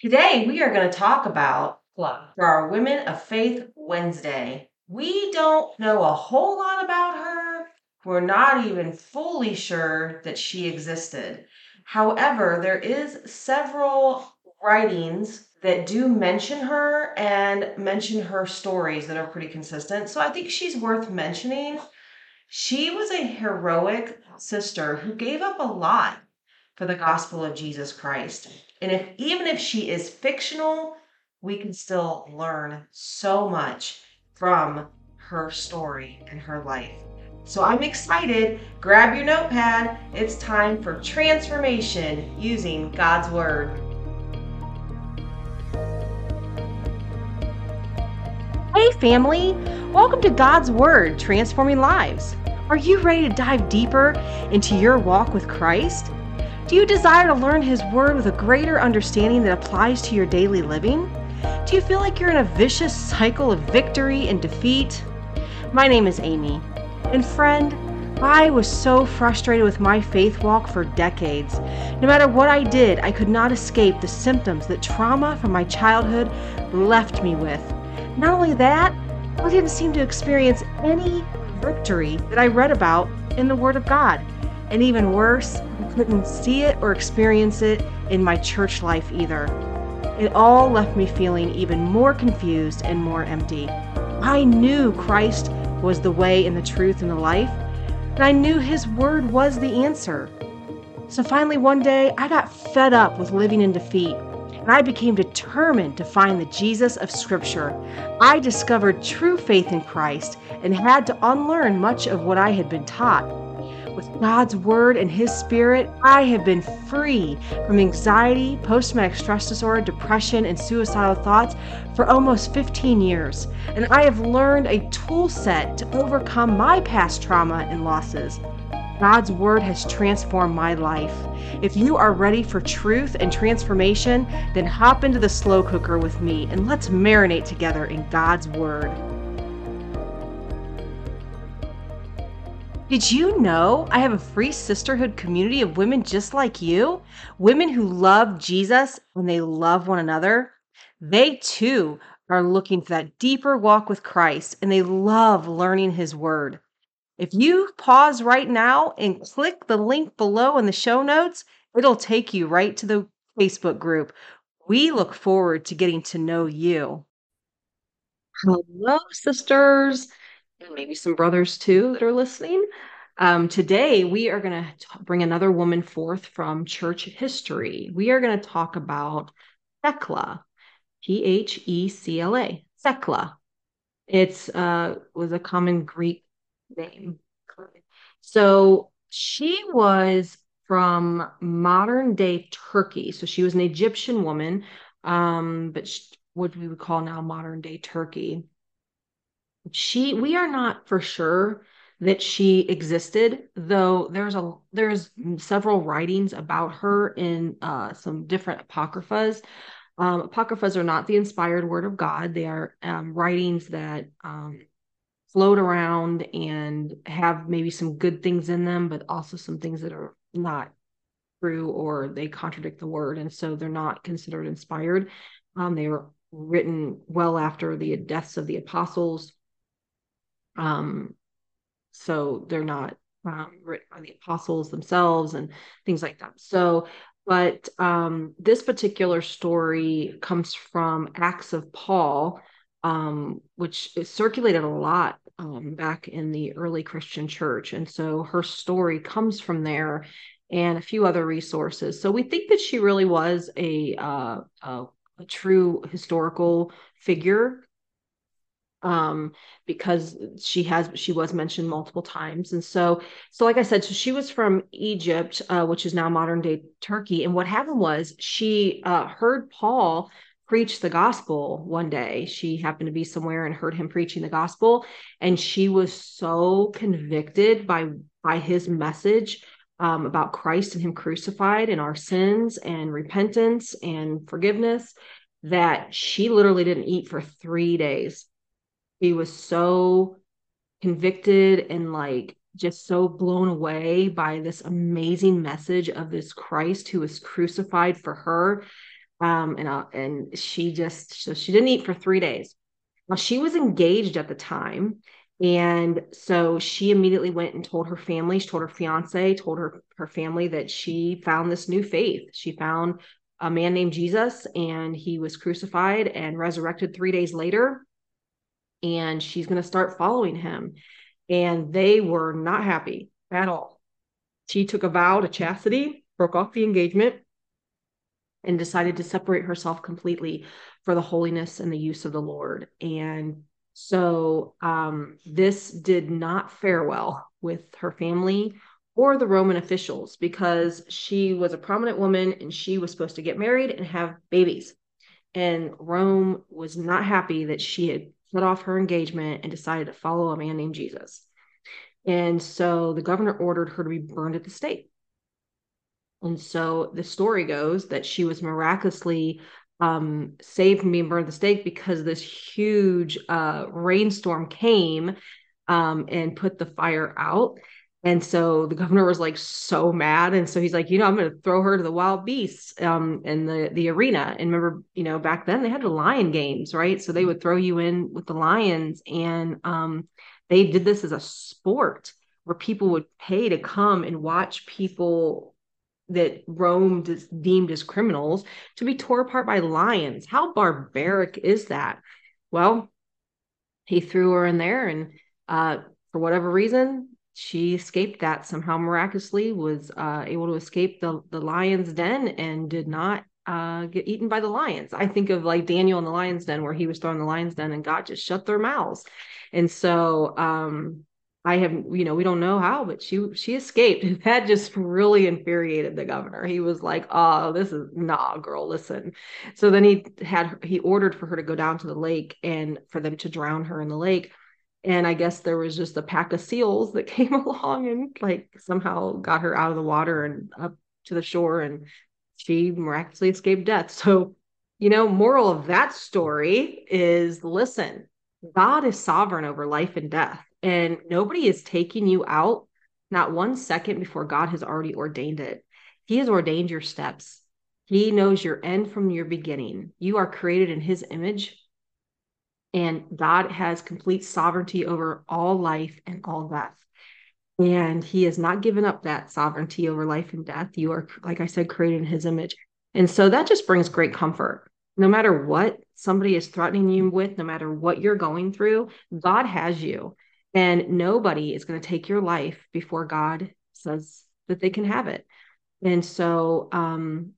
Today, we are going to talk about for our Women of Faith Wednesday. We don't know a whole lot about her. We're not even fully sure that she existed. However, there is several writings that do mention her and mention her stories that are pretty consistent. So I think she's worth mentioning. She was a heroic sister who gave up a lot for the gospel of Jesus Christ. And if even if she is fictional, we can still learn so much from her story and her life. So I'm excited. Grab your notepad. It's time for transformation using God's Word. Hey, family. Welcome to God's Word, Transforming Lives. Are you ready to dive deeper into your walk with Christ? Do you desire to learn His Word with a greater understanding that applies to your daily living? Do you feel like you're in a vicious cycle of victory and defeat? My name is Amy, and friend, I was so frustrated with my faith walk for decades. No matter what I did, I could not escape the symptoms that trauma from my childhood left me with. Not only that, I didn't seem to experience any victory that I read about in the Word of God. And even worse, I couldn't see it or experience it in my church life either. It all left me feeling even more confused and more empty. I knew Christ was the way and the truth and the life, and I knew His Word was the answer. So finally, one day, I got fed up with living in defeat, and I became determined to find the Jesus of Scripture. I discovered true faith in Christ and had to unlearn much of what I had been taught. With God's Word and His Spirit, I have been free from anxiety, post traumatic stress disorder, depression, and suicidal thoughts for almost 15 years. And I have learned a tool set to overcome my past trauma and losses. God's Word has transformed my life. If you are ready for truth and transformation, then hop into the slow cooker with me and let's marinate together in God's Word. Did you know I have a free sisterhood community of women just like you? Women who love Jesus and they love one another. They too are looking for that deeper walk with Christ and they love learning his word. If you pause right now and click the link below in the show notes, it'll take you right to the Facebook group. We look forward to getting to know you. Hello, sisters and maybe some brothers too that are listening. Um, today, we are going to bring another woman forth from church history. We are going to talk about Thecla, T H E C L A, Thecla. It's uh, was a common Greek name. So she was from modern day Turkey. So she was an Egyptian woman, um, but she, what we would call now modern day Turkey she we are not for sure that she existed though there's a there's several writings about her in uh, some different apocryphas um, apocryphas are not the inspired word of god. They are um, writings that um, float around and have maybe some good things in them but also some things that are not true or they contradict the word and so they're not considered inspired. Um, they were written well after the deaths of the apostles um, so they're not um, written by the apostles themselves and things like that. So, but um, this particular story comes from Acts of Paul, um, which circulated a lot um, back in the early Christian church. And so her story comes from there and a few other resources. So we think that she really was a, uh, a, a true historical figure um because she has she was mentioned multiple times. And so so like i said so she was from egypt uh, which is now modern day turkey. And what happened was she uh, heard paul preach the gospel one day. She happened to be somewhere and heard him preaching the gospel. And she was so convicted by by his message um, about christ and him crucified and our sins and repentance and forgiveness that she literally didn't eat for three days he was so convicted and like just so blown away by this amazing message of this Christ who was crucified for her Um, and uh, and she just so she didn't eat for three days. Now she was engaged at the time, and so she immediately went and told her family. She told her fiance, told her her family that she found this new faith. She found a man named Jesus, and he was crucified and resurrected three days later. And she's going to start following him. And they were not happy at all. She took a vow to chastity, broke off the engagement, and decided to separate herself completely for the holiness and the use of the Lord. And so um, this did not fare well with her family or the Roman officials because she was a prominent woman and she was supposed to get married and have babies. And Rome was not happy that she had cut off her engagement and decided to follow a man named Jesus. And so the governor ordered her to be burned at the stake. And so the story goes that she was miraculously um, saved from being burned at the stake because this huge uh, rainstorm came um, and put the fire out. And so the governor was like so mad. And so he's like, you know, I'm going to throw her to the wild beasts um, in the, the arena. And remember, you know, back then they had the lion games, right? So they would throw you in with the lions. And um, they did this as a sport where people would pay to come and watch people that Rome deemed as criminals to be torn apart by lions. How barbaric is that? Well, he threw her in there, and uh, for whatever reason, she escaped that somehow miraculously, was uh, able to escape the, the lion's den and did not uh, get eaten by the lions. I think of like Daniel in the lion's den, where he was thrown in the lion's den and God just shut their mouths. And so, um, I have, you know, we don't know how, but she she escaped. That just really infuriated the governor. He was like, "Oh, this is nah, girl, listen." So then he had he ordered for her to go down to the lake and for them to drown her in the lake. And I guess there was just a pack of seals that came along and like somehow got her out of the water and up to the shore and she miraculously escaped death. So, you know, moral of that story is listen, God is sovereign over life and death and nobody is taking you out not one second before God has already ordained it. He has ordained your steps. He knows your end from your beginning. You are created in his image, and God has complete sovereignty over all life and all death. And he has not given up that sovereignty over life and death. You are, like I said, created in his image. And so that just brings great comfort. No matter what somebody is threatening you with, no matter what you're going through, God has you. And nobody is going to take your life before God says that they can have it. And so um,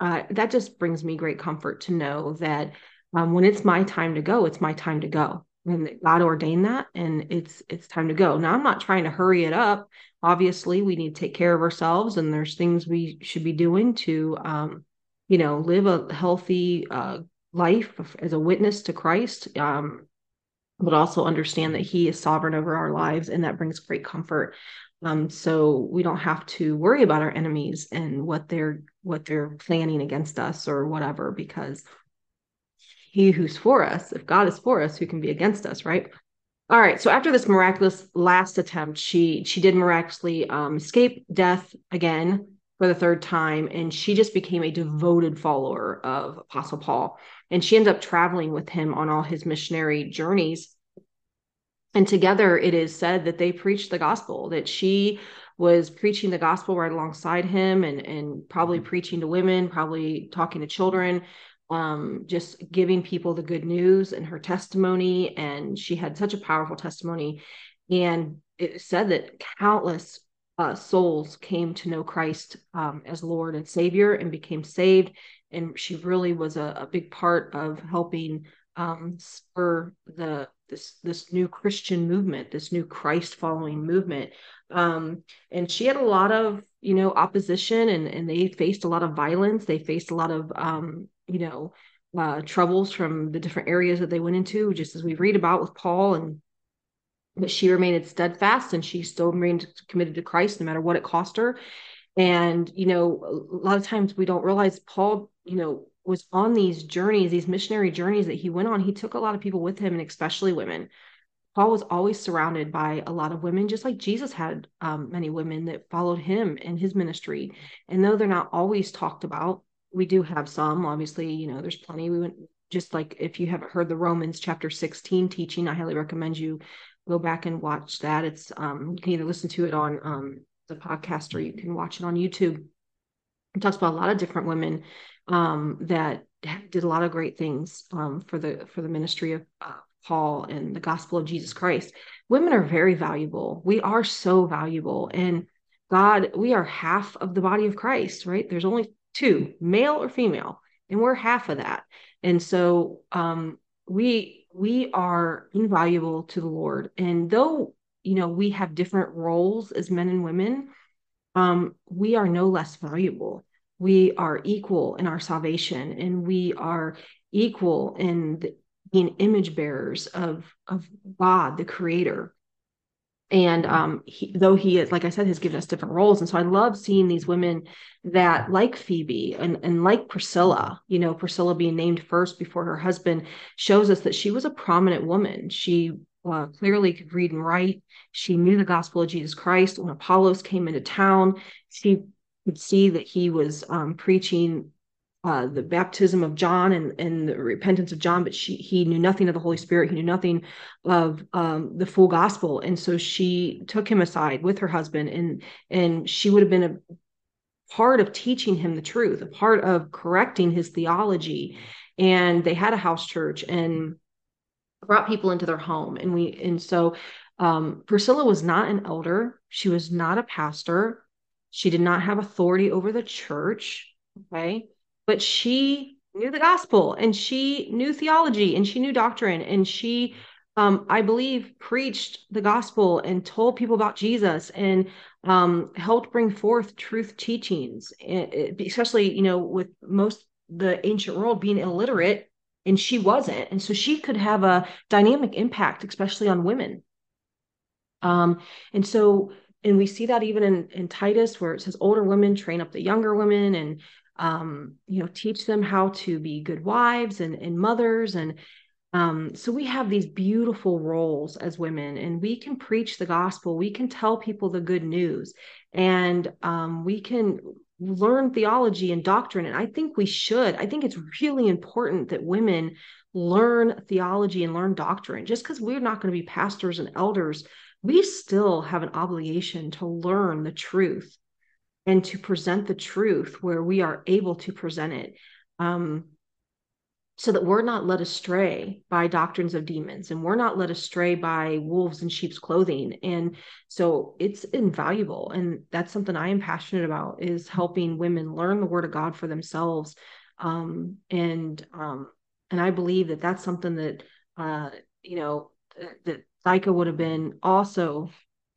uh, that just brings me great comfort to know that um, when it's my time to go, it's my time to go. And God ordained that, and it's it's time to go. Now I'm not trying to hurry it up. Obviously, we need to take care of ourselves, and there's things we should be doing to, um, you know, live a healthy uh, life as a witness to Christ. Um, but also understand that he is sovereign over our lives and that brings great comfort um, so we don't have to worry about our enemies and what they're what they're planning against us or whatever because he who's for us if god is for us who can be against us right? All right so after this miraculous last attempt she she did miraculously um, escape death again for the third time and she just became a devoted follower of apostle paul. And she ended up traveling with him on all his missionary journeys. And together it is said that they preached the gospel that she was preaching the gospel right alongside him and and probably mm-hmm. preaching to women probably talking to children um, just giving people the good news and her testimony and she had such a powerful testimony and it said that countless uh, souls came to know Christ um, as Lord and Savior and became saved. And she really was a, a big part of helping um, spur the this this new Christian movement, this new Christ following movement. Um, and she had a lot of you know opposition, and and they faced a lot of violence. They faced a lot of um, you know uh, troubles from the different areas that they went into, just as we read about with Paul and but she remained steadfast and she still remained committed to Christ no matter what it cost her. And, you know, a lot of times we don't realize Paul, you know, was on these journeys, these missionary journeys that he went on. He took a lot of people with him, and especially women. Paul was always surrounded by a lot of women, just like Jesus had um, many women that followed him in his ministry. And though they're not always talked about, we do have some. Obviously, you know, there's plenty. We went just like if you haven't heard the Romans chapter 16 teaching, I highly recommend you go back and watch that. It's um you can either listen to it on um the podcast or you can watch it on YouTube. It talks about a lot of different women um that did a lot of great things um for the for the ministry of uh, Paul and the gospel of Jesus Christ. Women are very valuable. We are so valuable and God, we are half of the body of Christ, right? There's only two, male or female, and we're half of that. And so um, we we are invaluable to the Lord. And though you know we have different roles as men and women, um, we are no less valuable. We are equal in our salvation, and we are equal in the, being image bearers of of God, the Creator and um, he, though he is like i said has given us different roles and so i love seeing these women that like phoebe and, and like priscilla you know priscilla being named first before her husband shows us that she was a prominent woman she uh, clearly could read and write she knew the gospel of jesus christ when apollos came into town she could see that he was um, preaching uh, the baptism of John and, and the repentance of John, but she he knew nothing of the Holy Spirit. He knew nothing of um, the full gospel, and so she took him aside with her husband, and and she would have been a part of teaching him the truth, a part of correcting his theology. And they had a house church and brought people into their home, and we and so um, Priscilla was not an elder. She was not a pastor. She did not have authority over the church. Okay but she knew the gospel and she knew theology and she knew doctrine and she um, i believe preached the gospel and told people about jesus and um, helped bring forth truth teachings especially you know with most the ancient world being illiterate and she wasn't and so she could have a dynamic impact especially on women um, and so and we see that even in, in titus where it says older women train up the younger women and um, you know, teach them how to be good wives and, and mothers. And um, so we have these beautiful roles as women, and we can preach the gospel. We can tell people the good news, and um, we can learn theology and doctrine. And I think we should. I think it's really important that women learn theology and learn doctrine. Just because we're not going to be pastors and elders, we still have an obligation to learn the truth and to present the truth where we are able to present it um, so that we're not led astray by doctrines of demons and we're not led astray by wolves in sheep's clothing. And so it's invaluable. And that's something i am passionate about is helping women learn the word of god for themselves. Um, and um, and i believe that that's something that uh, you know that Thecla would have been also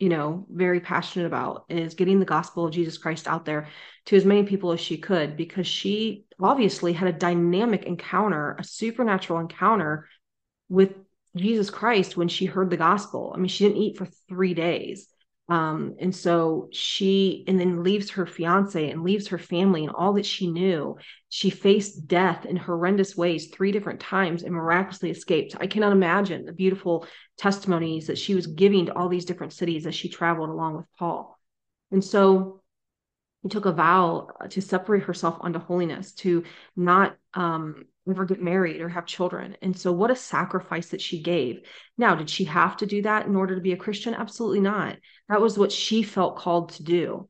you know, very passionate about is getting the gospel of Jesus Christ out there to as many people as she could because she obviously had a dynamic encounter, a supernatural encounter with Jesus Christ when she heard the gospel. I mean, she didn't eat for three days. Um, and so she, and then leaves her fiance and leaves her family and all that she knew. She faced death in horrendous ways three different times and miraculously escaped. I cannot imagine the beautiful testimonies that she was giving to all these different cities as she traveled along with Paul. And so he took a vow to separate herself unto holiness, to not um, ever get married or have children. And so, what a sacrifice that she gave. Now, did she have to do that in order to be a Christian? Absolutely not. That was what she felt called to do.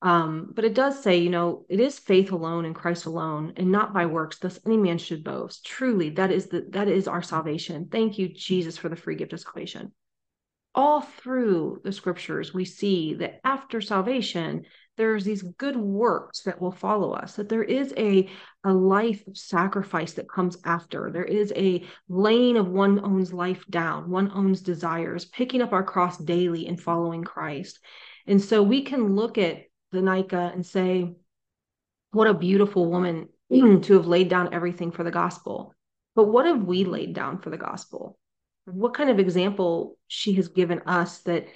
Um, but it does say, you know, it is faith alone in Christ alone, and not by works, thus any man should boast. Truly, that is the that is our salvation. Thank you, Jesus, for the free gift of salvation. All through the scriptures, we see that after salvation, there's these good works that will follow us that there is a a life of sacrifice that comes after. There is a laying of one owns life down one owns desires picking up our cross daily and following christ. And so we can look at the Thecla and say what a beautiful woman to have laid down everything for the gospel. But what have we laid down for the gospel? What kind of example she has given us that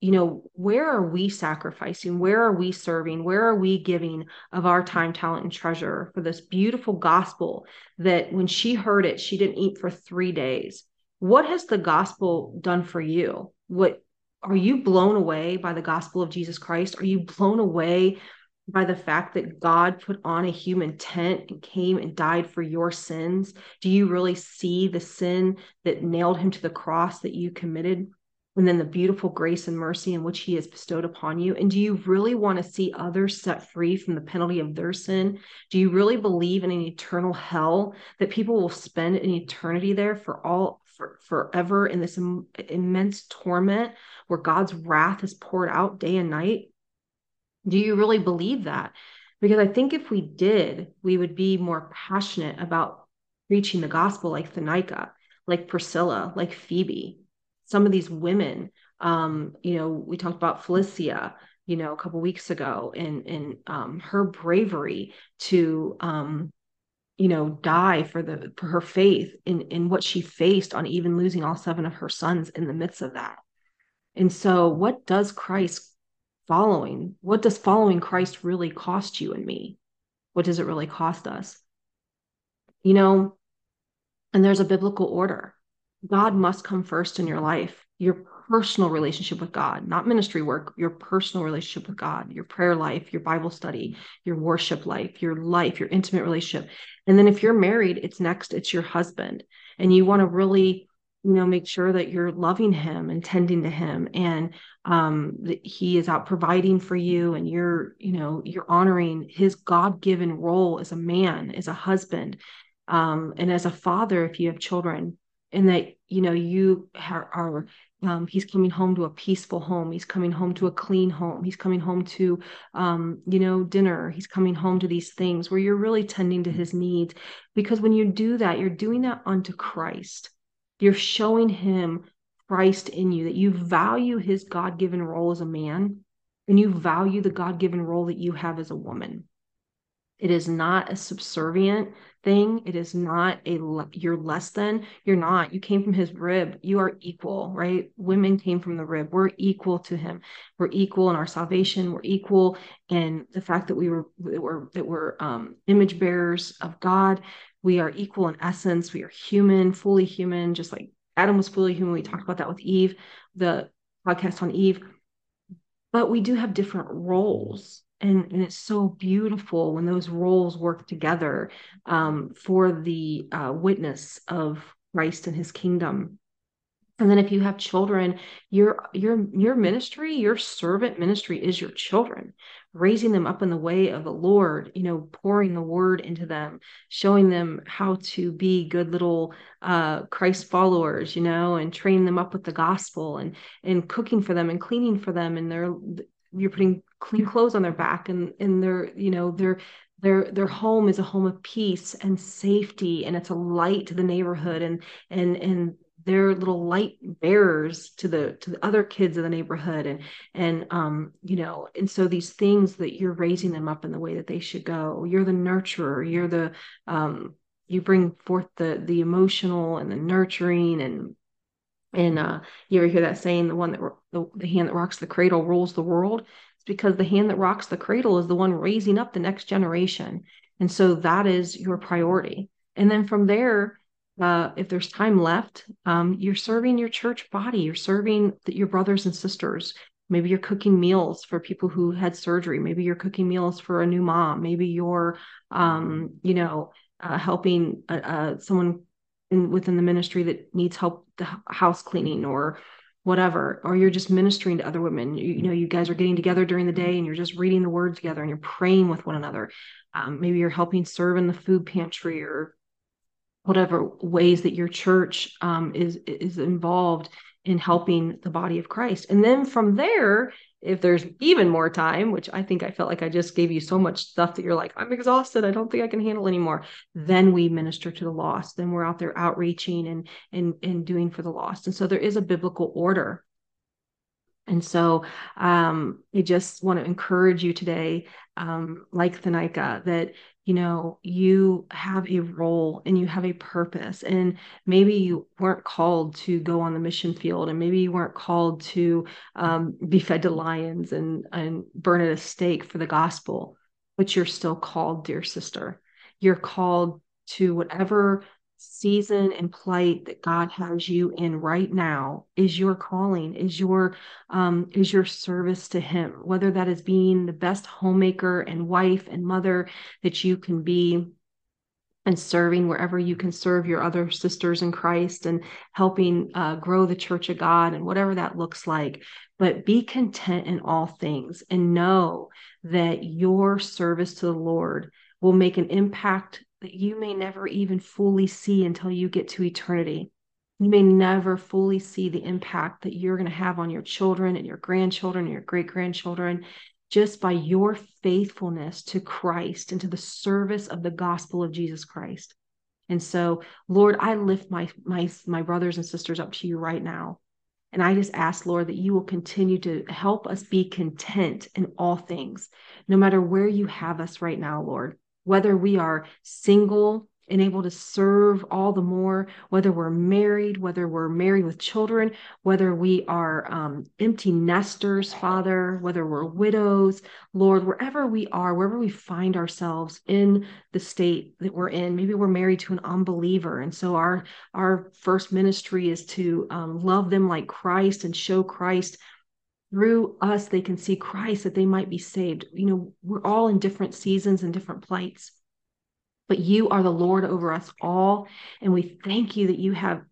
you know, where are we sacrificing? Where are we serving? Where are we giving of our time, talent, and treasure for this beautiful gospel that when she heard it, she didn't eat for three days? What has the gospel done for you? What are you blown away by the gospel of Jesus Christ? Are you blown away by the fact that God put on a human tent and came and died for your sins? Do you really see the sin that nailed him to the cross that you committed? And then the beautiful grace and mercy in which he has bestowed upon you? And do you really want to see others set free from the penalty of their sin? Do you really believe in an eternal hell that people will spend an eternity there for all for, forever in this Im- immense torment where God's wrath is poured out day and night? Do you really believe that? Because I think if we did, we would be more passionate about preaching the gospel like Thanika, like Priscilla, like Phoebe, some of these women. Um, you know, we talked about Felicia, you know, a couple weeks ago, and and um, her bravery to um, you know die for the for her faith in in what she faced on even losing all seven of her sons in the midst of that. And so, what does Christ following? What does following Christ really cost you and me? What does it really cost us? You know, and there's a biblical order. God must come first in your life, your personal relationship with God, not ministry work, your personal relationship with God, your prayer life, your Bible study, your worship life, your life, your intimate relationship. And then if you're married, it's next, it's your husband. And you want to really you know make sure that you're loving him and tending to him and um that he is out providing for you and you're you know you're honoring his god-given role as a man as a husband um and as a father if you have children and that you know you are, are um, he's coming home to a peaceful home. He's coming home to a clean home. He's coming home to um, you know dinner. He's coming home to these things where you're really tending to his needs. Because when you do that you're doing that unto christ. You're showing him Christ in you, that you value his God given role as a man and you value the God given role that you have as a woman. It is not a subservient thing. It is not a you're less than. You're not. You came from his rib. You are equal, right? Women came from the rib. We're equal to him. We're equal in our salvation. We're equal in the fact that we were that we're that we're um, image bearers of God. We are equal in essence. We are human, fully human, just like Adam was fully human. We talked about that with Eve, the podcast on Eve. But we do have different roles. And, and it's so beautiful when those roles work together um, for the uh, witness of Christ and his kingdom. And then if you have children your your your ministry your servant ministry is your children raising them up in the way of the lord you know pouring the word into them showing them how to be good little uh christ followers you know and training them up with the gospel and and cooking for them and cleaning for them and they're you're putting clean clothes on their back and and their you know their their their home is a home of peace and safety and it's a light to the neighborhood and and and they're little light bearers to the to the other kids of the neighborhood and and um you know and so these things that you're raising them up in the way that they should go you're the nurturer you're the um you bring forth the the emotional and the nurturing and and uh you ever hear that saying the one that the, the hand that rocks the cradle rules the world it's because the hand that rocks the cradle is the one raising up the next generation and so that is your priority and then from there uh, if there's time left, um, you're serving your church body, you're serving your brothers and sisters. Maybe you're cooking meals for people who had surgery. Maybe you're cooking meals for a new mom. Maybe you're, um, you know, uh, helping someone in, within the ministry that needs help the house cleaning or whatever or you're just ministering to other women you, you, know you guys are getting together during the day and you're just reading the word together and you're praying with one another um, maybe you're helping serve in the food pantry or whatever ways that your church um, is is involved in helping the body of Christ. And then from there, if there's even more time, which I think I felt like I just gave you so much stuff that you're like, I'm exhausted. I don't think I can handle anymore. Then we minister to the lost. Then we're out there outreaching and and and doing for the lost. And so there is a biblical order. And so um, I just want to encourage you today, um, like Thanika, that you know you have a role and you have a purpose and maybe you weren't called to go on the mission field and maybe you weren't called to um, be fed to lions and and burn at a stake for the gospel but you're still called dear sister. You're called to whatever season and plight that God has you in right now is your calling, is your um, is your service to Him. Whether that is being the best homemaker and wife and mother that you can be, and serving wherever you can serve your other sisters in Christ and helping uh, grow the church of God and whatever that looks like. But be content in all things and know that your service to the Lord will make an impact that you may never even fully see until you get to eternity. You may never fully see the impact that you're going to have on your children and your grandchildren and your great grandchildren just by your faithfulness to Christ and to the service of the gospel of Jesus Christ. And so, Lord, I lift my my my brothers and sisters up to you right now. And I just ask, Lord, that you will continue to help us be content in all things, no matter where you have us right now, Lord whether we are single and able to serve all the more, whether we're married, whether we're married with children, whether we are um, empty nesters, Father, whether we're widows, Lord, wherever we are, wherever we find ourselves in the state that we're in, maybe we're married to an unbeliever, and so our our first ministry is to um, love them like Christ and show Christ through us they can see Christ that they might be saved. You know, we're all in different seasons and different plights. But you are the Lord over us all. And we thank you that you have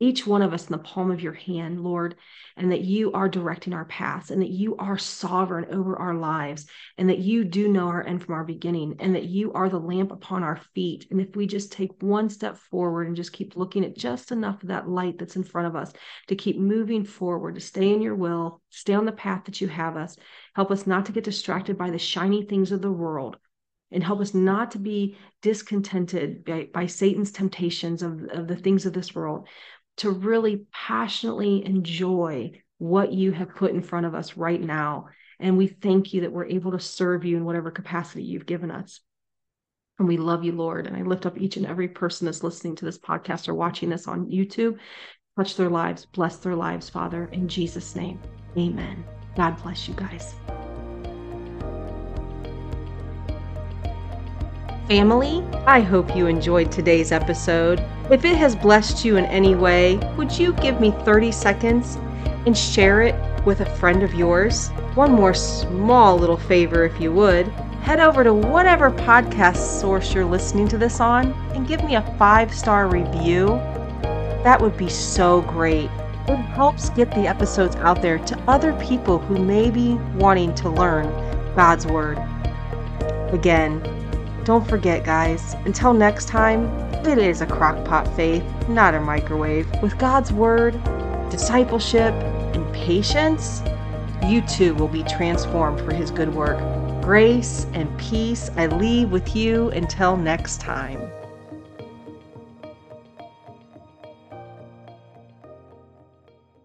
each one of us in the palm of your hand, Lord, and that you are directing our paths and that you are sovereign over our lives and that you do know our end from our beginning and that you are the lamp upon our feet. And if we just take one step forward and just keep looking at just enough of that light that's in front of us to keep moving forward, to stay in your will, stay on the path that you have us, help us not to get distracted by the shiny things of the world and help us not to be discontented by, by Satan's temptations of, of the things of this world, to really passionately enjoy what you have put in front of us right now. And we thank you that we're able to serve you in whatever capacity you've given us. And we love you, Lord. And I lift up each and every person that's listening to this podcast or watching this on YouTube. Touch their lives, bless their lives, Father, in Jesus' name. Amen. God bless you guys. Family, I hope you enjoyed today's episode. If it has blessed you in any way, would you give me 30 seconds and share it with a friend of yours? One more small little favor, if you would. Head over to whatever podcast source you're listening to this on and give me a five star review. That would be so great. It helps get the episodes out there to other people who may be wanting to learn God's Word. Again, don't forget, guys, until next time, it is a crockpot faith, not a microwave. With God's Word, discipleship, and patience, you too will be transformed for His good work. Grace and peace I leave with you until next time.